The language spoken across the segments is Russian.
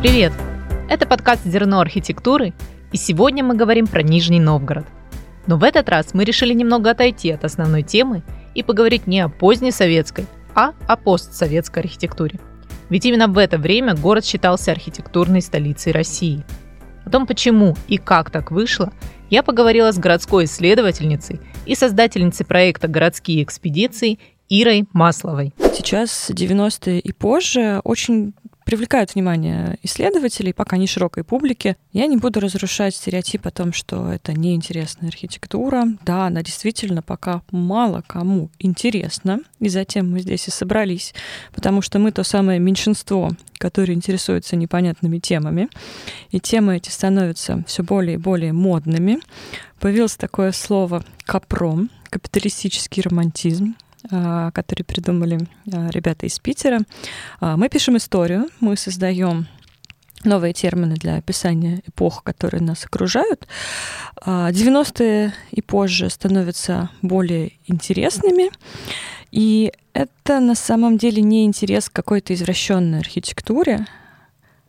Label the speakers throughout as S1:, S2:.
S1: Привет! Это подкаст «Зерно архитектуры», и сегодня мы говорим про Нижний Новгород. Но в этот раз мы решили немного отойти от основной темы и поговорить не о поздней советской, а о постсоветской архитектуре. Ведь именно в это время город считался архитектурной столицей России. О том, почему и как так вышло, я поговорила с городской исследовательницей и создательницей проекта «Городские экспедиции» Ирой Масловой.
S2: Сейчас 90-е и позже очень привлекают внимание исследователей, пока не широкой публики. Я не буду разрушать стереотип о том, что это неинтересная архитектура. Да, она действительно пока мало кому интересна, и затем мы здесь и собрались, потому что мы то самое меньшинство, которое интересуется непонятными темами, и темы эти становятся все более и более модными. Появилось такое слово «капром», капиталистический романтизм, который придумали а, ребята из Питера. А, мы пишем историю, мы создаем новые термины для описания эпох, которые нас окружают. 90-е и позже становятся более интересными. И это на самом деле не интерес к какой-то извращенной архитектуре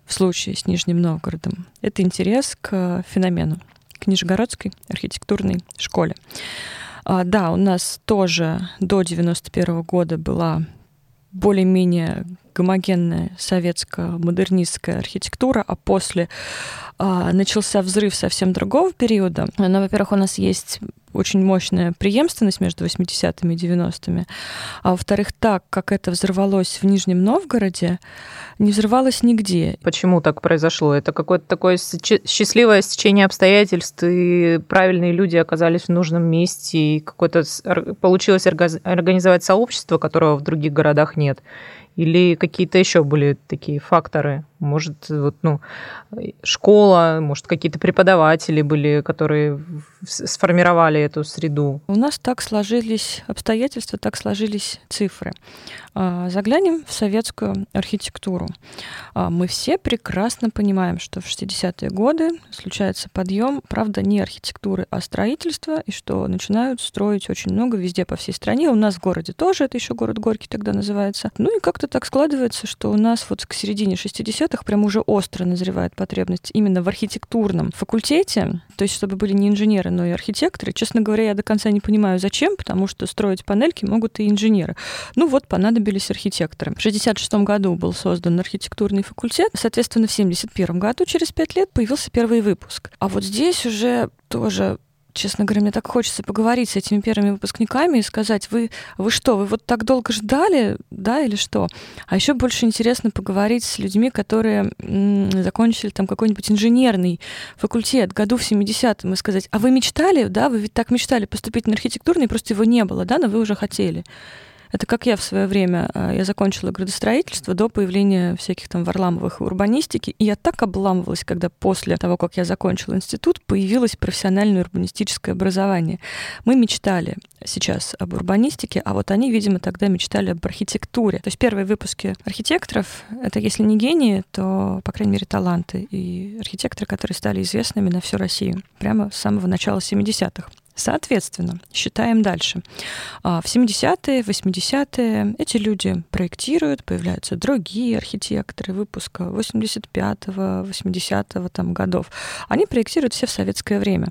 S2: в случае с Нижним Новгородом. Это интерес к феномену, к Нижегородской архитектурной школе. А, да, у нас тоже до 91 года была более-менее гомогенная советско-модернистская архитектура, а после а, начался взрыв совсем другого периода. Но, во-первых, у нас есть очень мощная преемственность между 80-ми и 90-ми. А во-вторых, так, как это взорвалось в Нижнем Новгороде, не взрывалось нигде.
S1: Почему так произошло? Это какое-то такое счастливое стечение обстоятельств, и правильные люди оказались в нужном месте, и какое-то получилось организовать сообщество, которого в других городах нет. Или какие-то еще были такие факторы? Может, вот, ну, школа, может, какие-то преподаватели были, которые сформировали эту среду?
S2: У нас так сложились обстоятельства, так сложились цифры. А, заглянем в советскую архитектуру. А, мы все прекрасно понимаем, что в 60-е годы случается подъем, правда, не архитектуры, а строительства, и что начинают строить очень много везде по всей стране. У нас в городе тоже, это еще город Горький тогда называется. Ну и как-то так складывается, что у нас вот к середине 60-х прям уже остро назревает потребность именно в архитектурном факультете, то есть чтобы были не инженеры, но и архитекторы. Честно говоря, я до конца не понимаю, зачем, потому что строить панельки могут и инженеры. Ну вот, понадобились архитекторы. В 1966 году был создан архитектурный факультет. Соответственно, в 1971 году, через пять лет, появился первый выпуск. А вот здесь уже тоже честно говоря, мне так хочется поговорить с этими первыми выпускниками и сказать, вы, вы что, вы вот так долго ждали, да, или что? А еще больше интересно поговорить с людьми, которые м, закончили там какой-нибудь инженерный факультет году в 70-м и сказать, а вы мечтали, да, вы ведь так мечтали поступить на архитектурный, просто его не было, да, но вы уже хотели. Это как я в свое время, а, я закончила градостроительство до появления всяких там Варламовых урбанистики, и я так обламывалась, когда после того, как я закончила институт, появилось профессиональное урбанистическое образование. Мы мечтали сейчас об урбанистике, а вот они, видимо, тогда мечтали об архитектуре. То есть первые выпуски архитекторов — это, если не гении, то, по крайней мере, таланты и архитекторы, которые стали известными на всю Россию прямо с самого начала 70-х. Соответственно, считаем дальше. А, в 70-е, 80-е эти люди проектируют, появляются другие архитекторы выпуска 85-го, 80-го там, годов. Они проектируют все в советское время.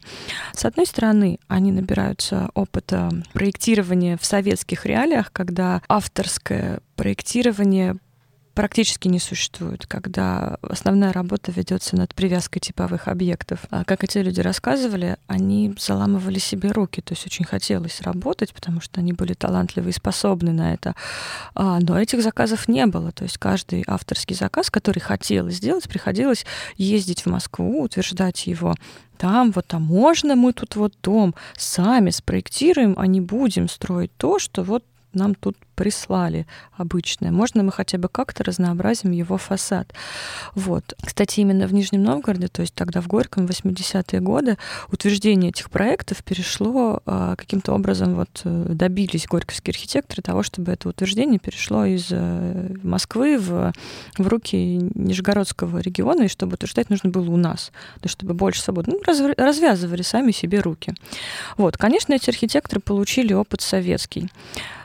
S2: С одной стороны, они набираются опыта проектирования в советских реалиях, когда авторское проектирование практически не существует, когда основная работа ведется над привязкой типовых объектов. А как эти люди рассказывали, они заламывали себе руки, то есть очень хотелось работать, потому что они были талантливы и способны на это. А, но этих заказов не было, то есть каждый авторский заказ, который хотелось сделать, приходилось ездить в Москву, утверждать его там вот, а можно мы тут вот дом сами спроектируем, а не будем строить то, что вот нам тут прислали обычное. Можно мы хотя бы как-то разнообразим его фасад. Вот. Кстати, именно в Нижнем Новгороде, то есть тогда в Горьком, в 80-е годы, утверждение этих проектов перешло а, каким-то образом, вот э, добились горьковские архитекторы того, чтобы это утверждение перешло из э, Москвы в, в руки Нижегородского региона, и чтобы утверждать нужно было у нас, то чтобы больше свободы. Ну, раз, развязывали сами себе руки. Вот, конечно, эти архитекторы получили опыт советский.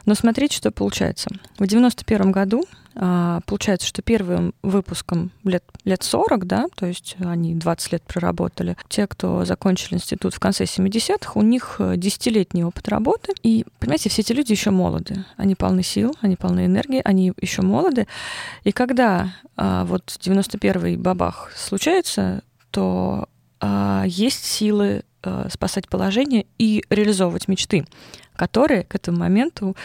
S2: Но смотрите, что получилось получается? В 91 году а, получается, что первым выпуском лет, лет 40, да, то есть они 20 лет проработали. Те, кто закончили институт в конце 70-х, у них десятилетний опыт работы. И, понимаете, все эти люди еще молоды. Они полны сил, они полны энергии, они еще молоды. И когда а, вот 91-й бабах случается, то а, есть силы а, спасать положение и реализовывать мечты которые к этому моменту,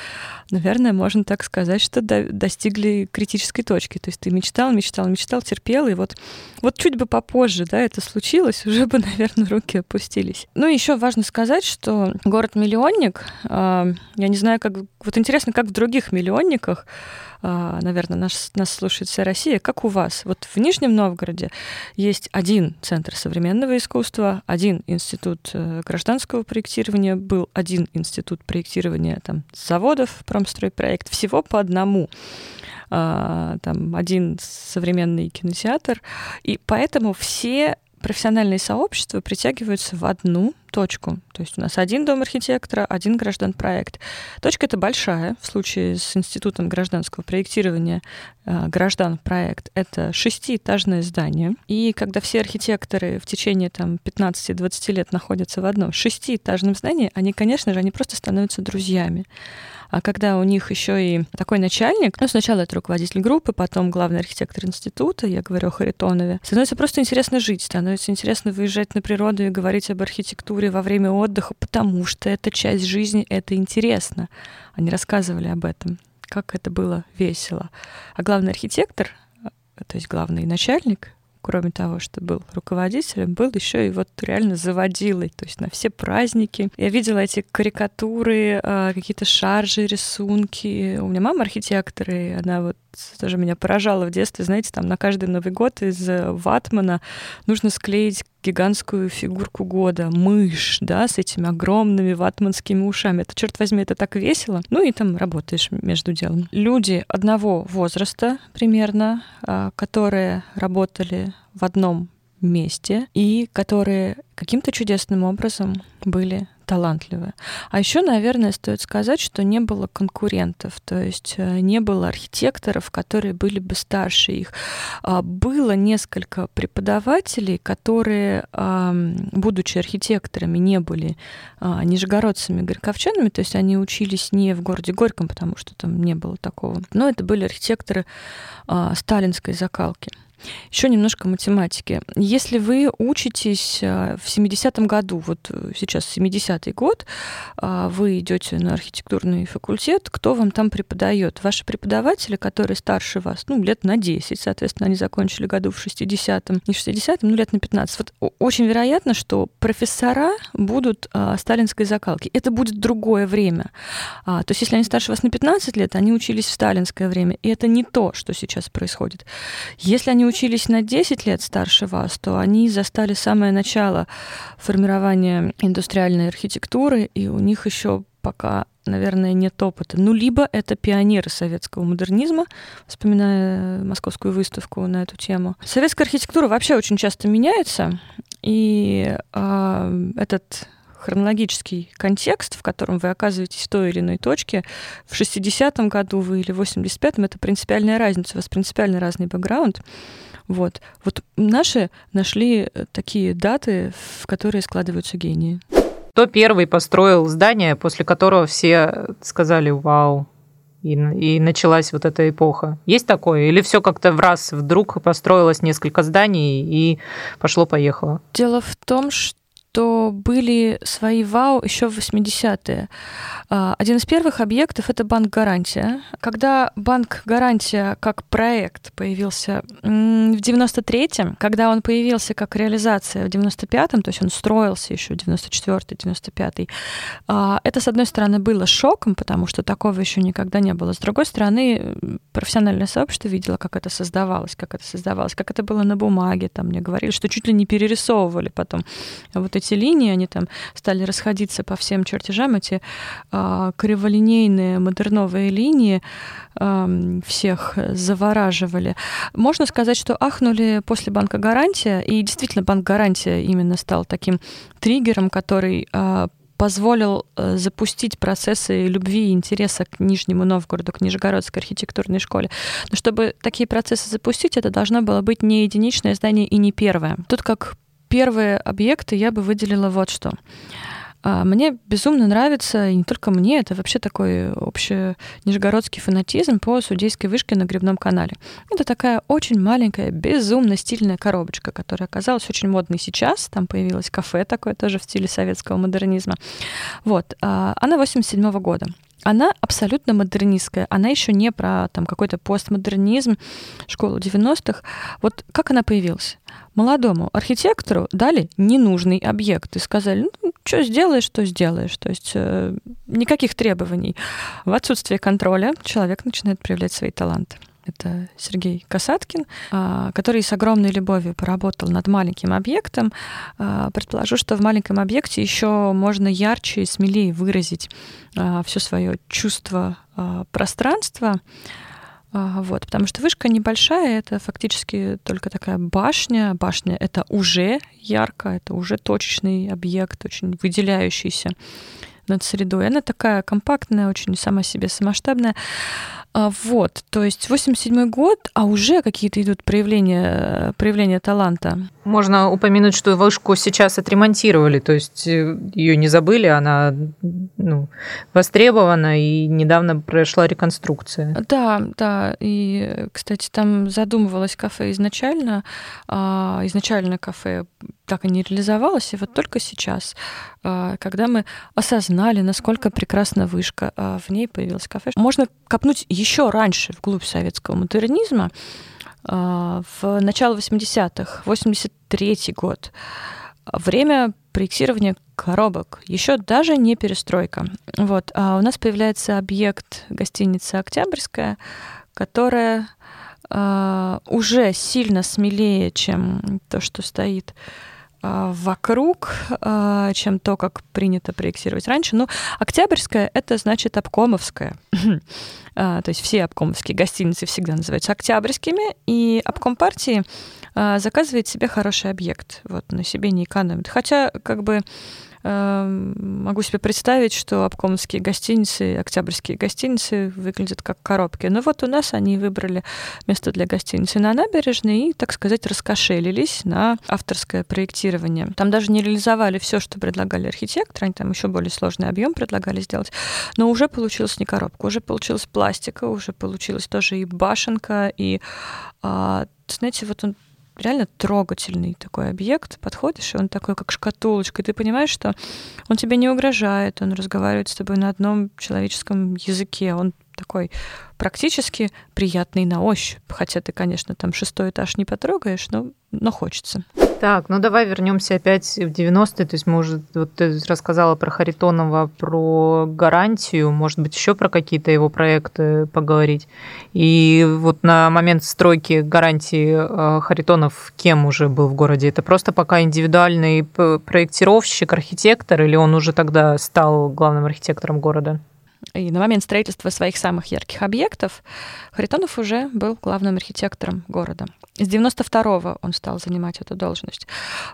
S2: наверное, можно так сказать, что до, достигли критической точки. То есть ты мечтал, мечтал, мечтал, терпел, и вот, вот чуть бы попозже, да, это случилось, уже бы, наверное, руки опустились. Ну, еще важно сказать, что город-миллионник, э, я не знаю, как... Вот интересно, как в других миллионниках а, наверное, нас, нас слушает вся Россия, как у вас? Вот в Нижнем Новгороде есть один центр современного искусства, один институт э, гражданского проектирования, был один институт проектирования там, заводов, промстройпроект, всего по одному. А, там один современный кинотеатр, и поэтому все профессиональные сообщества притягиваются в одну точку. То есть у нас один дом архитектора, один граждан проект. Точка это большая. В случае с Институтом гражданского проектирования э, граждан проект это шестиэтажное здание. И когда все архитекторы в течение там, 15-20 лет находятся в одном шестиэтажном здании, они, конечно же, они просто становятся друзьями. А когда у них еще и такой начальник, ну, сначала это руководитель группы, потом главный архитектор института, я говорю о Харитонове, становится просто интересно жить, становится интересно выезжать на природу и говорить об архитектуре во время отдыха, потому что это часть жизни, это интересно. Они рассказывали об этом, как это было весело. А главный архитектор, то есть главный начальник, кроме того, что был руководителем, был еще и вот реально заводилой, то есть на все праздники. Я видела эти карикатуры, а, какие-то шаржи, рисунки. У меня мама архитектор, и она вот тоже меня поражала в детстве, знаете, там на каждый Новый год из э, ватмана нужно склеить гигантскую фигурку года, мышь, да, с этими огромными ватманскими ушами. Это, черт возьми, это так весело. Ну и там работаешь между делом. Люди одного возраста примерно, а, которые работали в одном месте и которые каким-то чудесным образом были талантливые. А еще, наверное, стоит сказать, что не было конкурентов, то есть э, не было архитекторов, которые были бы старше их. А, было несколько преподавателей, которые, будучи архитекторами, не были а, нижегородцами, горьковчанами, то есть они учились не в городе Горьком, потому что там не было такого, но это были архитекторы а, сталинской закалки. Еще немножко математики. Если вы учитесь э, в 70-м году, вот э, сейчас 70-й год, а, вы идете на архитектурный факультет, кто вам там преподает? Ваши преподаватели, которые старше вас, ну, лет на 10, соответственно, они закончили году в 60-м, не 60-м, ну, лет на 15. Вот очень вероятно, что профессора будут а, сталинской закалки. Это будет другое время. А, то есть, если они старше вас на 15 лет, они учились в сталинское время, и это не то, что сейчас происходит. Если они учились на 10 лет старше вас, то они застали самое начало формирования индустриальной архитектуры, и у них еще пока, наверное, нет опыта. Ну, либо это пионеры советского модернизма, вспоминая московскую выставку на эту тему. Советская архитектура вообще очень часто меняется, и э, этот хронологический контекст, в котором вы оказываетесь в той или иной точке, в 60-м году вы или в 85-м, это принципиальная разница, у вас принципиально разный бэкграунд. Вот. Вот наши нашли э, такие даты, в которые складываются гении.
S1: Кто первый построил здание, после которого все сказали «Вау», и, и началась вот эта эпоха. Есть такое? Или все как-то в раз вдруг построилось несколько зданий и пошло-поехало?
S2: Дело в том, что то были свои ВАУ еще в 80-е. А, один из первых объектов — это банк «Гарантия». Когда банк «Гарантия» как проект появился в 93-м, когда он появился как реализация в 95-м, то есть он строился еще 94-й, 95-й, а, это, с одной стороны, было шоком, потому что такого еще никогда не было. С другой стороны, профессиональное сообщество видело, как это создавалось, как это создавалось, как это было на бумаге. Там мне говорили, что чуть ли не перерисовывали потом вот эти линии, они там стали расходиться по всем чертежам, эти э, криволинейные модерновые линии э, всех завораживали. Можно сказать, что ахнули после банка гарантия, и действительно банк гарантия именно стал таким триггером, который э, позволил запустить процессы любви и интереса к Нижнему Новгороду, к Нижегородской архитектурной школе. Но чтобы такие процессы запустить, это должно было быть не единичное здание и не первое. Тут как первые объекты я бы выделила вот что. А, мне безумно нравится, и не только мне, это вообще такой общий нижегородский фанатизм по судейской вышке на Грибном канале. Это такая очень маленькая, безумно стильная коробочка, которая оказалась очень модной сейчас. Там появилось кафе такое тоже в стиле советского модернизма. Вот. А, она 87 года она абсолютно модернистская. Она еще не про там какой-то постмодернизм, школу 90-х. Вот как она появилась? Молодому архитектору дали ненужный объект и сказали, ну, что сделаешь, что сделаешь. То есть э, никаких требований. В отсутствие контроля человек начинает проявлять свои таланты это Сергей Касаткин, а, который с огромной любовью поработал над маленьким объектом. А, предположу, что в маленьком объекте еще можно ярче и смелее выразить а, все свое чувство пространства. Вот, потому что вышка небольшая, это фактически только такая башня. Башня — это уже ярко, это уже точечный объект, очень выделяющийся над средой. Она такая компактная, очень сама себе самоштабная. А, вот, то есть 87 год, а уже какие-то идут проявления, проявления таланта.
S1: Можно упомянуть, что вышку сейчас отремонтировали, то есть э, ее не забыли, она ну, востребована и недавно прошла реконструкция.
S2: Да, да, и, кстати, там задумывалось кафе изначально, а, изначально кафе так и не реализовалось, и вот только сейчас, а, когда мы осознали, насколько прекрасна вышка, в ней появилось кафе, можно копнуть еще раньше, вглубь советского модернизма, а, в начало 80-х, 83 год, время проектирования коробок, еще даже не перестройка. Вот. А у нас появляется объект гостиницы «Октябрьская», которая а, уже сильно смелее, чем то, что стоит вокруг, а, чем то, как принято проектировать раньше. Ну, Октябрьская — это значит обкомовская. А, то есть все обкомовские гостиницы всегда называются октябрьскими, и обком партии заказывает себе хороший объект. Вот, на себе не экономит. Хотя, как бы, могу себе представить, что обкомовские гостиницы, октябрьские гостиницы выглядят как коробки. Но вот у нас они выбрали место для гостиницы на набережной и, так сказать, раскошелились на авторское проектирование. Там даже не реализовали все, что предлагали архитекторы, они там еще более сложный объем предлагали сделать, но уже получилась не коробка, уже получилась пластика, уже получилась тоже и башенка, и, а, знаете, вот он реально трогательный такой объект. Подходишь, и он такой, как шкатулочка, и ты понимаешь, что он тебе не угрожает, он разговаривает с тобой на одном человеческом языке, он такой практически приятный на ощупь. Хотя ты, конечно, там шестой этаж не потрогаешь, но, но хочется.
S1: Так, ну давай вернемся опять в 90-е. То есть, может, вот ты рассказала про Харитонова, про гарантию, может быть, еще про какие-то его проекты поговорить. И вот на момент стройки гарантии э, Харитонов кем уже был в городе? Это просто пока индивидуальный проектировщик, архитектор, или он уже тогда стал главным архитектором города?
S2: И на момент строительства своих самых ярких объектов Харитонов уже был главным архитектором города. С 92-го он стал занимать эту должность.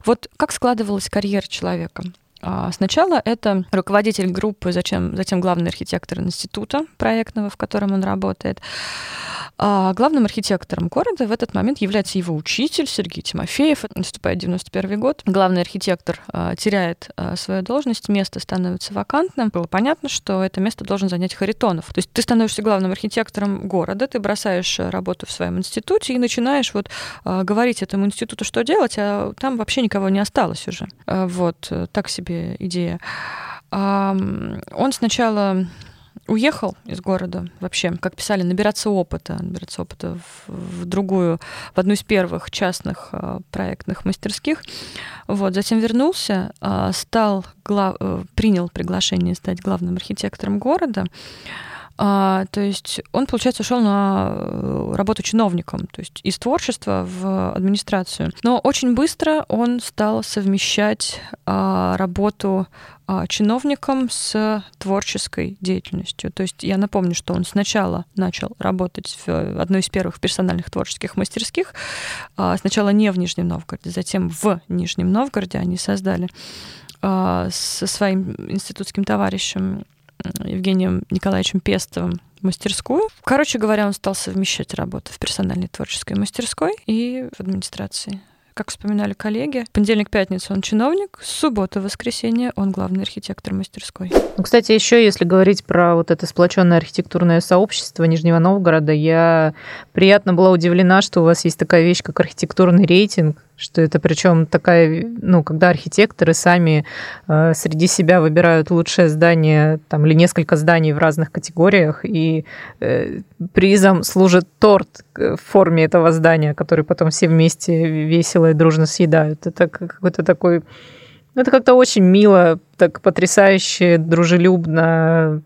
S2: Вот как складывалась карьера человека? А, сначала это руководитель группы, затем, затем главный архитектор института проектного, в котором он работает. А главным архитектором города в этот момент является его учитель Сергей Тимофеев. Наступает 91 год. Главный архитектор а, теряет а, свою должность, место становится вакантным. Было понятно, что это место должен занять Харитонов. То есть ты становишься главным архитектором города, ты бросаешь работу в своем институте и начинаешь вот говорить этому институту, что делать, а там вообще никого не осталось уже. Вот так себе идея. Он сначала уехал из города вообще, как писали, набираться опыта, набираться опыта в, в другую, в одну из первых частных э, проектных мастерских. Вот, затем вернулся, э, стал, глав, э, принял приглашение стать главным архитектором города. А, то есть он, получается, ушел на э, работу чиновником, то есть из творчества в администрацию. Но очень быстро он стал совмещать а, работу а, чиновником с творческой деятельностью. То есть я напомню, что он сначала начал работать в одной из первых персональных творческих мастерских, а, сначала не в Нижнем Новгороде, затем в Нижнем Новгороде они создали э, со своим институтским товарищем Евгением Николаевичем Пестовым мастерскую. Короче говоря, он стал совмещать работу в персональной творческой мастерской и в администрации как вспоминали коллеги. Понедельник, пятница он чиновник, суббота, воскресенье он главный архитектор мастерской.
S1: Ну, кстати, еще если говорить про вот это сплоченное архитектурное сообщество Нижнего Новгорода, я приятно была удивлена, что у вас есть такая вещь, как архитектурный рейтинг, что это причем такая, ну, когда архитекторы сами э, среди себя выбирают лучшее здание, там, или несколько зданий в разных категориях, и э, призом служит торт в форме этого здания, который потом все вместе весело и дружно съедают. Это какой-то такой... Ну, это как-то очень мило, так потрясающе, дружелюбно,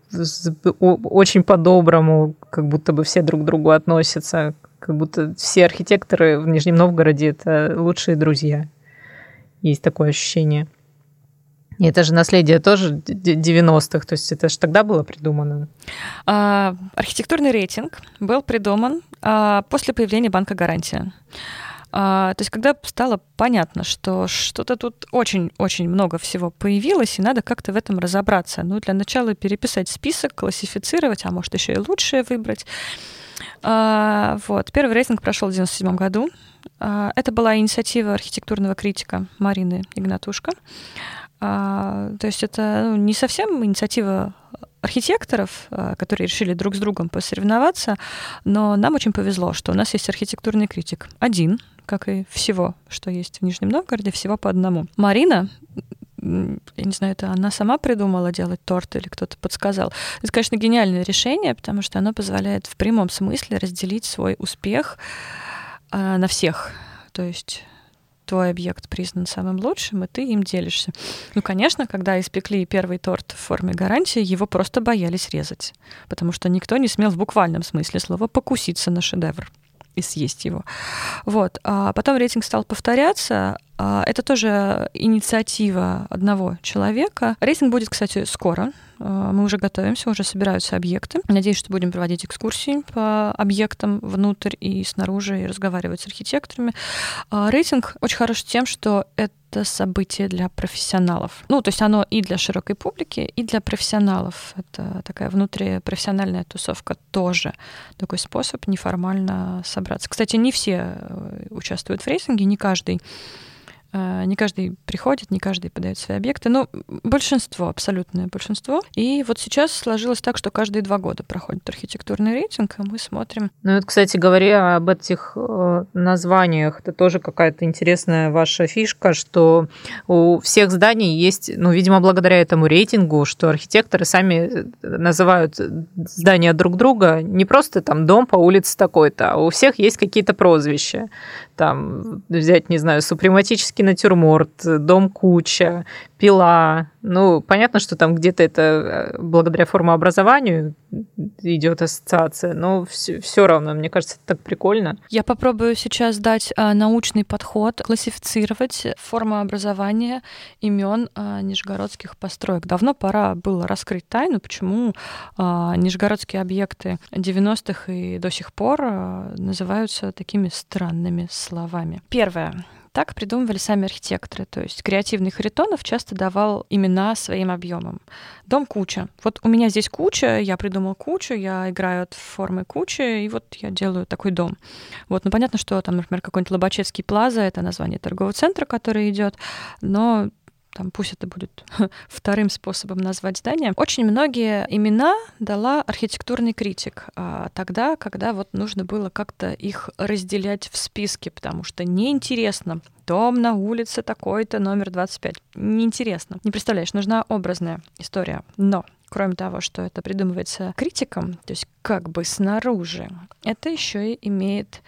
S1: очень по-доброму, как будто бы все друг к другу относятся как будто все архитекторы в Нижнем Новгороде это лучшие друзья. Есть такое ощущение. И это же наследие тоже 90-х, то есть это же тогда было придумано.
S2: А, архитектурный рейтинг был придуман а, после появления банка гарантия. А, то есть, когда стало понятно, что что-то тут очень-очень много всего появилось, и надо как-то в этом разобраться. Ну, для начала переписать список, классифицировать, а может еще и лучшее выбрать. А, вот. Первый рейтинг прошел в 1997 году. А, это была инициатива архитектурного критика Марины Игнатушка. А, то есть это ну, не совсем инициатива архитекторов, которые решили друг с другом посоревноваться, но нам очень повезло, что у нас есть архитектурный критик. Один, как и всего, что есть в Нижнем Новгороде, всего по одному. Марина я не знаю, это она сама придумала делать торт или кто-то подсказал. Это, конечно, гениальное решение, потому что оно позволяет в прямом смысле разделить свой успех э, на всех. То есть твой объект признан самым лучшим, и ты им делишься. Ну, конечно, когда испекли первый торт в форме гарантии, его просто боялись резать, потому что никто не смел в буквальном смысле слова покуситься на шедевр и съесть его. Вот. А потом рейтинг стал повторяться. А это тоже инициатива одного человека. Рейтинг будет, кстати, скоро. А, мы уже готовимся, уже собираются объекты. Надеюсь, что будем проводить экскурсии по объектам внутрь и снаружи и разговаривать с архитекторами. А, рейтинг очень хорош тем, что это это событие для профессионалов. Ну, то есть оно и для широкой публики, и для профессионалов. Это такая внутрипрофессиональная тусовка тоже. Такой способ неформально собраться. Кстати, не все э, участвуют в рейтинге, не каждый не каждый приходит, не каждый подает свои объекты, но большинство, абсолютное большинство. И вот сейчас сложилось так, что каждые два года проходит архитектурный рейтинг, и мы смотрим.
S1: Ну вот, кстати, говоря об этих э, названиях, это тоже какая-то интересная ваша фишка, что у всех зданий есть, ну, видимо, благодаря этому рейтингу, что архитекторы сами называют здания друг друга не просто там дом по улице такой-то, а у всех есть какие-то прозвища там взять, не знаю, супрематический натюрморт, дом куча, пила. Ну, понятно, что там где-то это э, благодаря формообразованию идет ассоциация, но все, равно, мне кажется, это так прикольно.
S2: Я попробую сейчас дать а, научный подход, классифицировать формообразование имен а, нижегородских построек. Давно пора было раскрыть тайну, почему а, нижегородские объекты 90-х и до сих пор а, называются такими странными словами. Первое. Так придумывали сами архитекторы. То есть креативный Харитонов часто давал имена своим объемам. Дом куча. Вот у меня здесь куча, я придумал кучу, я играю от формы кучи, и вот я делаю такой дом. Вот, ну понятно, что там, например, какой-нибудь Лобачевский плаза, это название торгового центра, который идет, но там пусть это будет вторым способом назвать здание. Очень многие имена дала архитектурный критик а, тогда, когда вот нужно было как-то их разделять в списке, потому что неинтересно. Дом на улице такой-то, номер 25. Неинтересно. Не представляешь, нужна образная история. Но кроме того, что это придумывается критиком, то есть как бы снаружи, это еще и имеет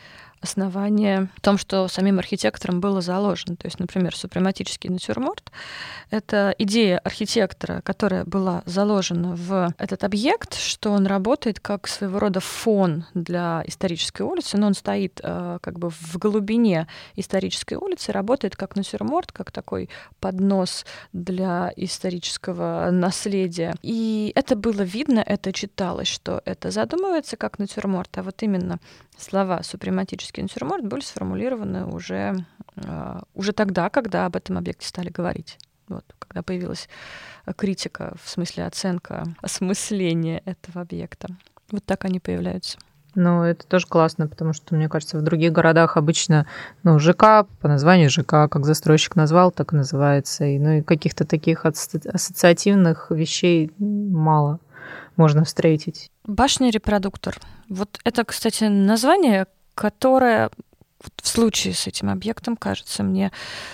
S2: основание в том, что самим архитектором было заложено. То есть, например, супрематический натюрморт — это идея архитектора, которая была заложена в этот объект, что он работает как своего рода фон для исторической улицы, но он стоит э, как бы в глубине исторической улицы, работает как натюрморт, как такой поднос для исторического наследия. И это было видно, это читалось, что это задумывается как натюрморт, а вот именно слова «супрематический натюрморт» были сформулированы уже, э, уже тогда, когда об этом объекте стали говорить. Вот, когда появилась критика, в смысле оценка, осмысление этого объекта. Вот так они появляются.
S1: Ну, это тоже классно, потому что, мне кажется, в других городах обычно, ну, ЖК по названию ЖК, как застройщик назвал, так и называется. И, ну, и каких-то таких ассоциативных вещей мало можно встретить.
S2: Башня-репродуктор. Вот это, кстати, название, которое в случае с этим объектом кажется мне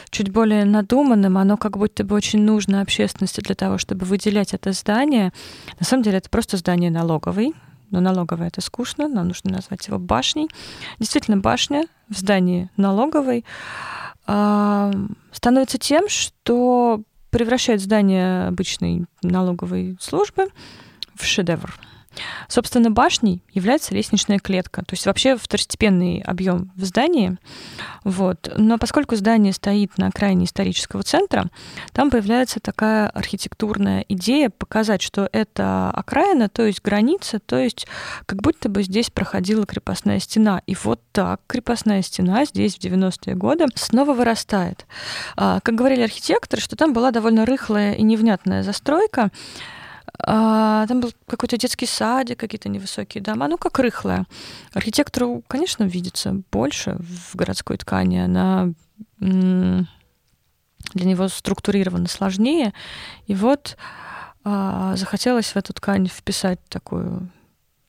S2: чуть более надуманным, оно как будто бы очень нужно общественности для того, чтобы выделять это здание. На самом деле это просто здание налоговой, но налоговая это скучно, нам нужно назвать его башней. Действительно, башня в здании налоговой э, становится тем, что превращает здание обычной налоговой службы в шедевр. Собственно, башней является лестничная клетка, то есть вообще второстепенный объем в здании. Вот. Но поскольку здание стоит на окраине исторического центра, там появляется такая архитектурная идея показать, что это окраина, то есть граница, то есть как будто бы здесь проходила крепостная стена. И вот так крепостная стена здесь в 90-е годы снова вырастает. А, как говорили архитекторы, что там была довольно рыхлая и невнятная застройка, а, там был какой-то детский садик, какие-то невысокие дома, ну, как рыхлая. Архитектору, конечно, видится больше в городской ткани. Она для него структурирована сложнее. И вот а, захотелось в эту ткань вписать такую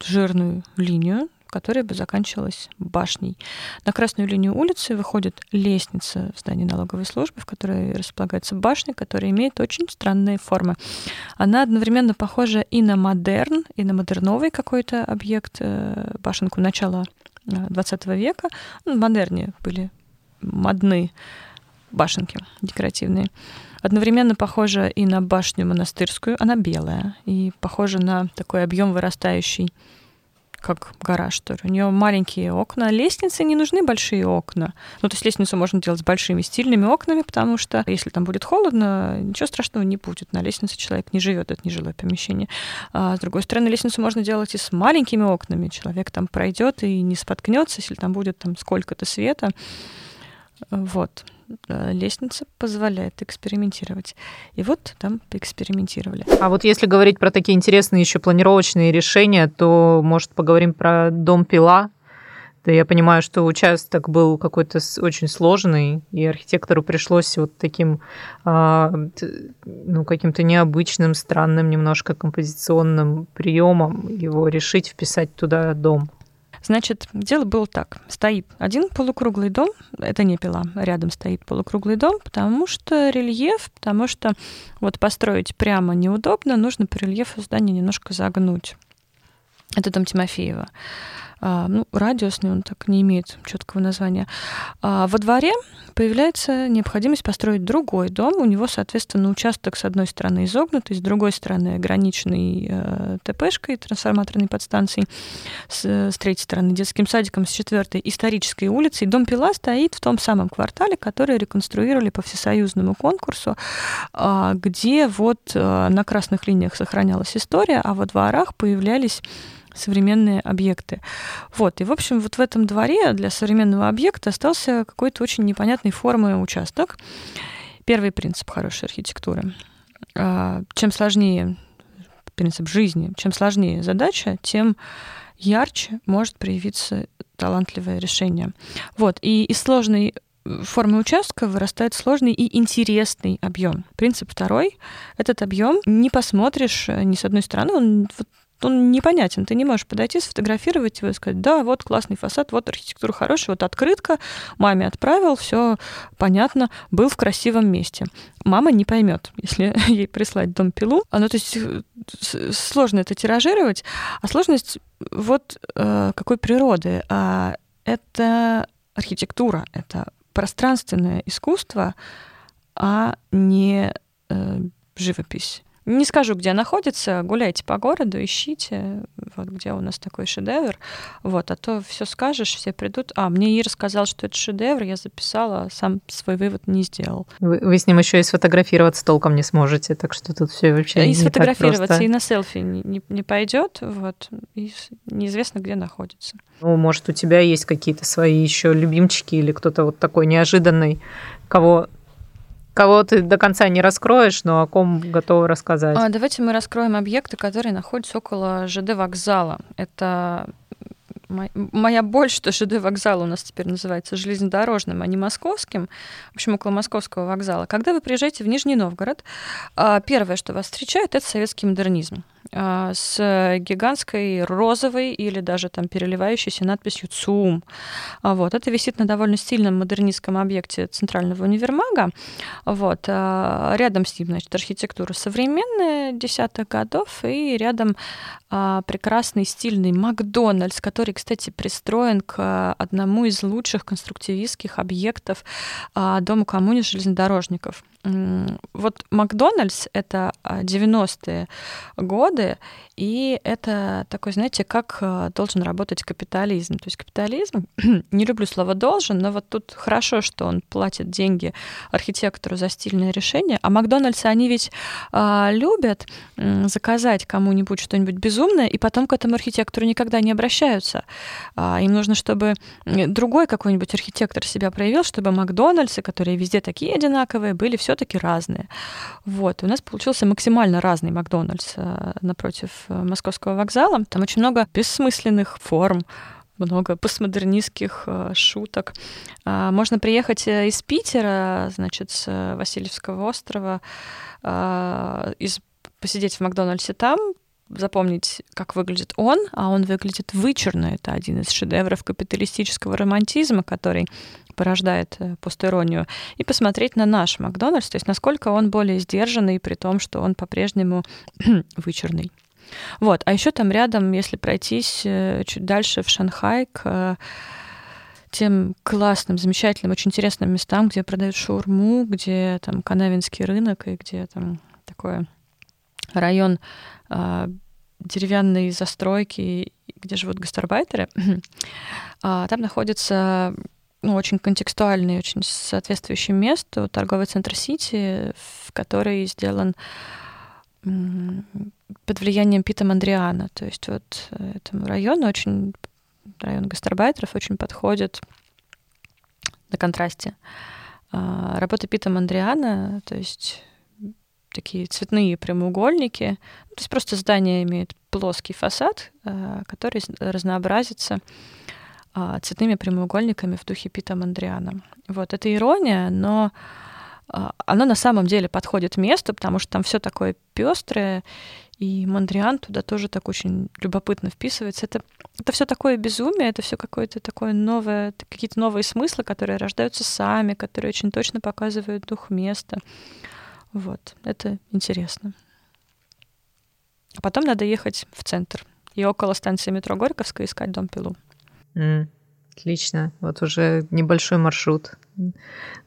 S2: жирную линию, которая бы заканчивалась башней. На красную линию улицы выходит лестница в здании налоговой службы, в которой располагается башня, которая имеет очень странные формы. Она одновременно похожа и на модерн, и на модерновый какой-то объект, э, башенку начала 20 э, века. Ну, в модерне были модные башенки декоративные. Одновременно похожа и на башню монастырскую, она белая, и похожа на такой объем вырастающий как гараж, ли. У нее маленькие окна. Лестнице не нужны большие окна. Ну, то есть лестницу можно делать с большими стильными окнами, потому что если там будет холодно, ничего страшного не будет. На лестнице человек не живет, это не жилое помещение. А с другой стороны, лестницу можно делать и с маленькими окнами. Человек там пройдет и не споткнется, если там будет там сколько-то света. Вот. Э, лестница позволяет экспериментировать. И вот там поэкспериментировали.
S1: А вот если говорить про такие интересные еще планировочные решения, то, может, поговорим про дом Пила. Да я понимаю, что участок был какой-то очень сложный, и архитектору пришлось вот таким, а, ну, каким-то необычным, странным немножко композиционным приемом его решить вписать туда дом.
S2: Значит, дело было так. Стоит один полукруглый дом, это не пила, рядом стоит полукруглый дом, потому что рельеф, потому что вот построить прямо неудобно, нужно по рельефу здания немножко загнуть. Это дом Тимофеева. А, ну, радиусный, он так не имеет четкого названия. А во дворе появляется необходимость построить другой дом. У него, соответственно, участок с одной стороны изогнутый, с другой стороны ограниченный э, ТПшкой, трансформаторной подстанцией, с, с третьей стороны детским садиком, с четвертой исторической улицей. Дом Пила стоит в том самом квартале, который реконструировали по всесоюзному конкурсу, э, где вот э, на красных линиях сохранялась история, а во дворах появлялись современные объекты. Вот. И, в общем, вот в этом дворе для современного объекта остался какой-то очень непонятной формы участок. Первый принцип хорошей архитектуры. А, чем сложнее принцип жизни, чем сложнее задача, тем ярче может проявиться талантливое решение. Вот. И из сложной формы участка вырастает сложный и интересный объем. Принцип второй. Этот объем не посмотришь ни с одной стороны, он вот он непонятен. Ты не можешь подойти, сфотографировать его и сказать, да, вот классный фасад, вот архитектура хорошая, вот открытка, маме отправил, все понятно, был в красивом месте. Мама не поймет, если ей прислать дом пилу. А, ну, то есть сложно это тиражировать, а сложность вот э, какой природы. А это архитектура, это пространственное искусство, а не э, живопись. Не скажу, где находится, гуляйте по городу, ищите, вот где у нас такой шедевр. Вот, а то все скажешь, все придут. А, мне Ира сказал, что это шедевр, я записала, сам свой вывод не сделал.
S1: Вы, вы с ним еще и сфотографироваться толком не сможете, так что тут все вообще.
S2: И
S1: не
S2: сфотографироваться,
S1: так просто.
S2: и на селфи не, не, не пойдет, вот, и неизвестно, где находится.
S1: Ну, может, у тебя есть какие-то свои еще любимчики или кто-то вот такой неожиданный, кого кого ты до конца не раскроешь, но о ком готова рассказать.
S2: А, давайте мы раскроем объекты, которые находятся около ЖД вокзала. Это моя боль, что ЖД вокзал у нас теперь называется железнодорожным, а не московским, в общем, около московского вокзала. Когда вы приезжаете в Нижний Новгород, а, первое, что вас встречает, это советский модернизм. А, с гигантской розовой или даже там переливающейся надписью ЦУМ. А, вот. Это висит на довольно стильном модернистском объекте Центрального универмага. Вот. А, рядом с ним, значит, архитектура современная, десятых годов, и рядом прекрасный стильный Макдональдс, который, кстати, пристроен к одному из лучших конструктивистских объектов Дома коммуни железнодорожников. Вот Макдональдс — это 90-е годы, и это такой, знаете, как э, должен работать капитализм. То есть капитализм, не люблю слово «должен», но вот тут хорошо, что он платит деньги архитектору за стильное решение, а Макдональдсы, они ведь а, любят заказать кому-нибудь что-нибудь безумное, и потом к этому архитектору никогда не обращаются. А, им нужно, чтобы другой какой-нибудь архитектор себя проявил, чтобы Макдональдсы, которые везде такие одинаковые, были все таки разные. Вот. У нас получился максимально разный Макдональдс э, напротив Э, московского вокзала. Там очень много бессмысленных форм, много постмодернистских э, шуток. А, можно приехать из Питера, значит, с Васильевского острова, из, посидеть в Макдональдсе там, запомнить, как выглядит он, а он выглядит вычурно. Это один из шедевров капиталистического романтизма, который порождает постиронию, и посмотреть на наш Макдональдс, то есть насколько он более сдержанный, при том, что он по-прежнему вычурный. Вот. А еще там рядом, если пройтись э, чуть дальше в Шанхай, к э, тем классным, замечательным, очень интересным местам, где продают шаурму, где там Канавинский рынок и где там такой район э, деревянной застройки, где живут гастарбайтеры. а, там находится ну, очень контекстуальный, очень соответствующий месту торговый центр Сити, в который сделан под влиянием Пита Мандриана. То есть вот э, этому району очень, район гастарбайтеров очень подходит на контрасте. А, работа Пита Мандриана, то есть такие цветные прямоугольники, то есть просто здание имеет плоский фасад, а, который разнообразится цветными прямоугольниками в духе Пита Мандриана. Вот, это ирония, но оно на самом деле подходит месту, потому что там все такое пестрое, и Мандриан туда тоже так очень любопытно вписывается. Это, это все такое безумие, это все какое-то такое новое, какие-то новые смыслы, которые рождаются сами, которые очень точно показывают дух места. Вот, это интересно. А потом надо ехать в центр и около станции метро Горьковская искать дом Пилу.
S1: Mm, отлично. Вот уже небольшой маршрут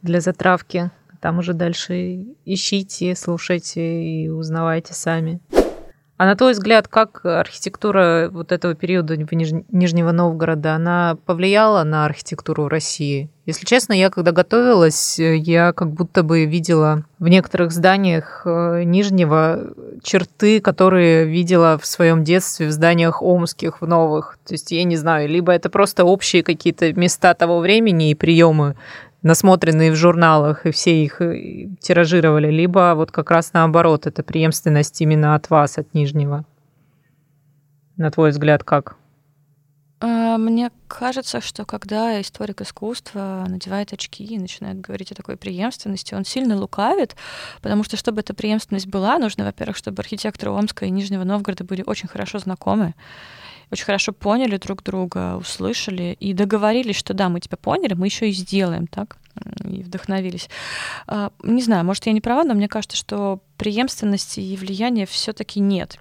S1: для затравки. Там уже дальше ищите, слушайте и узнавайте сами. А на твой взгляд, как архитектура вот этого периода Ниж- Нижнего Новгорода, она повлияла на архитектуру России? Если честно, я когда готовилась, я как будто бы видела в некоторых зданиях э, Нижнего черты, которые видела в своем детстве в зданиях омских, в новых. То есть, я не знаю, либо это просто общие какие-то места того времени и приемы, насмотренные в журналах, и все их э, тиражировали, либо вот как раз наоборот, это преемственность именно от вас, от Нижнего. На твой взгляд, как?
S2: А, мне кажется, что когда историк искусства надевает очки и начинает говорить о такой преемственности, он сильно лукавит, потому что, чтобы эта преемственность была, нужно, во-первых, чтобы архитекторы Омска и Нижнего Новгорода были очень хорошо знакомы, очень хорошо поняли друг друга, услышали и договорились, что да, мы тебя поняли, мы еще и сделаем, так? И вдохновились. А, не знаю, может, я не права, но мне кажется, что преемственности и влияния все-таки нет.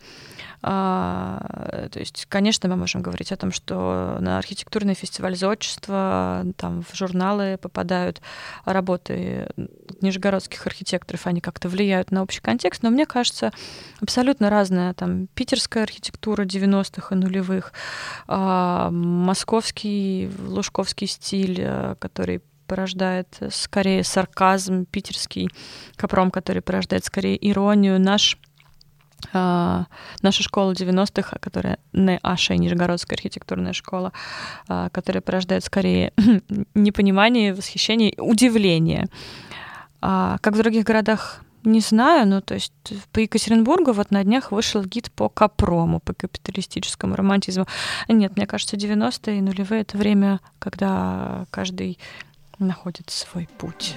S2: А, то есть, конечно, мы можем говорить о том, что на архитектурный фестиваль зодчества там в журналы попадают работы нижегородских архитекторов, они как-то влияют на общий контекст, но мне кажется, абсолютно разная там питерская архитектура 90-х и нулевых, а, московский, лужковский стиль, э, который порождает скорее сарказм, питерский капром, который порождает скорее иронию, наш наша школа 90-х, которая не Аша, Нижегородская архитектурная школа, а, которая порождает скорее непонимание, восхищение, удивление. А как в других городах не знаю, ну то есть по Екатеринбургу вот на днях вышел гид по капрому, по капиталистическому романтизму. Нет, мне кажется, 90-е и нулевые — это время, когда каждый находит свой путь.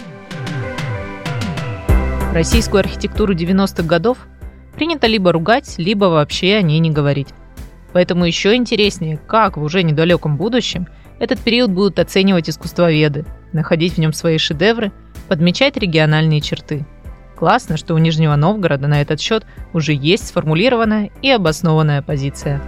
S1: Российскую архитектуру 90-х годов принято либо ругать, либо вообще о ней не говорить. Поэтому еще интереснее, как в уже недалеком будущем этот период будут оценивать искусствоведы, находить в нем свои шедевры, подмечать региональные черты. Классно, что у Нижнего Новгорода на этот счет уже есть сформулированная и обоснованная позиция.